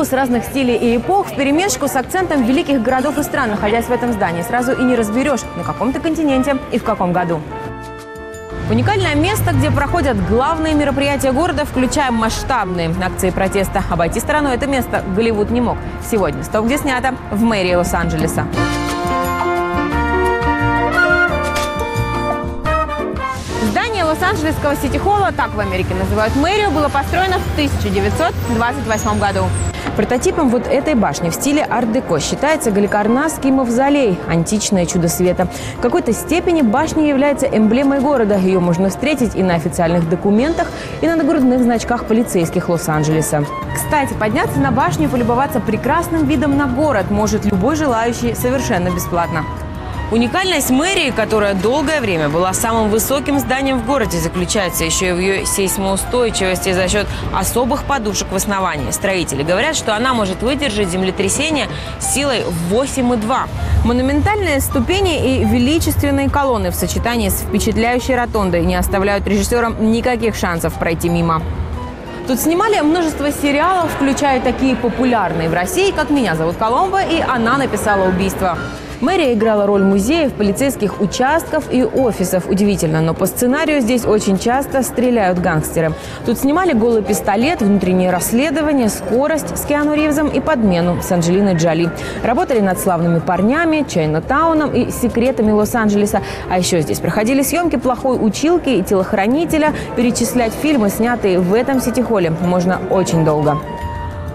фокус разных стилей и эпох в перемешку с акцентом великих городов и стран, находясь в этом здании. Сразу и не разберешь, на каком то континенте и в каком году. Уникальное место, где проходят главные мероприятия города, включая масштабные акции протеста. Обойти стороной это место Голливуд не мог. Сегодня стоп, где снято в мэрии Лос-Анджелеса. Здание Лос-Анджелесского сити-холла, так в Америке называют мэрию, было построено в 1928 году. Прототипом вот этой башни в стиле ар-деко считается Галикарнасский мавзолей, античное чудо света. В какой-то степени башня является эмблемой города. Ее можно встретить и на официальных документах, и на нагрудных значках полицейских Лос-Анджелеса. Кстати, подняться на башню и полюбоваться прекрасным видом на город может любой желающий совершенно бесплатно. Уникальность мэрии, которая долгое время была самым высоким зданием в городе, заключается еще и в ее сейсмоустойчивости за счет особых подушек в основании. Строители говорят, что она может выдержать землетрясение силой 8,2. Монументальные ступени и величественные колонны в сочетании с впечатляющей ротондой не оставляют режиссерам никаких шансов пройти мимо. Тут снимали множество сериалов, включая такие популярные в России, как «Меня зовут Коломбо» и «Она написала убийство». Мэрия играла роль музеев, полицейских участков и офисов. Удивительно, но по сценарию здесь очень часто стреляют гангстеры. Тут снимали «Голый пистолет», «Внутреннее расследование», «Скорость» с Киану Ривзом и «Подмену» с Анджелиной Джоли. Работали над славными парнями, Чайна-тауном и секретами Лос-Анджелеса. А еще здесь проходили съемки «Плохой училки» и «Телохранителя». Перечислять фильмы, снятые в этом сити-холле, можно очень долго.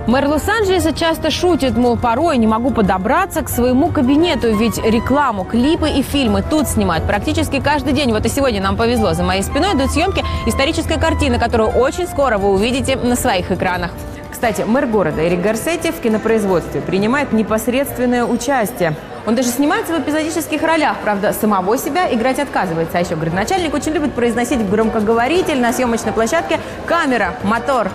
Мэр Лос-Анджелеса часто шутит, мол, порой не могу подобраться к своему кабинету, ведь рекламу, клипы и фильмы тут снимают практически каждый день. Вот и сегодня нам повезло. За моей спиной идут съемки исторической картины, которую очень скоро вы увидите на своих экранах. Кстати, мэр города Эрик Гарсетти в кинопроизводстве принимает непосредственное участие. Он даже снимается в эпизодических ролях, правда, самого себя играть отказывается. А еще, говорит, начальник очень любит произносить громкоговоритель на съемочной площадке «Камера, мотор».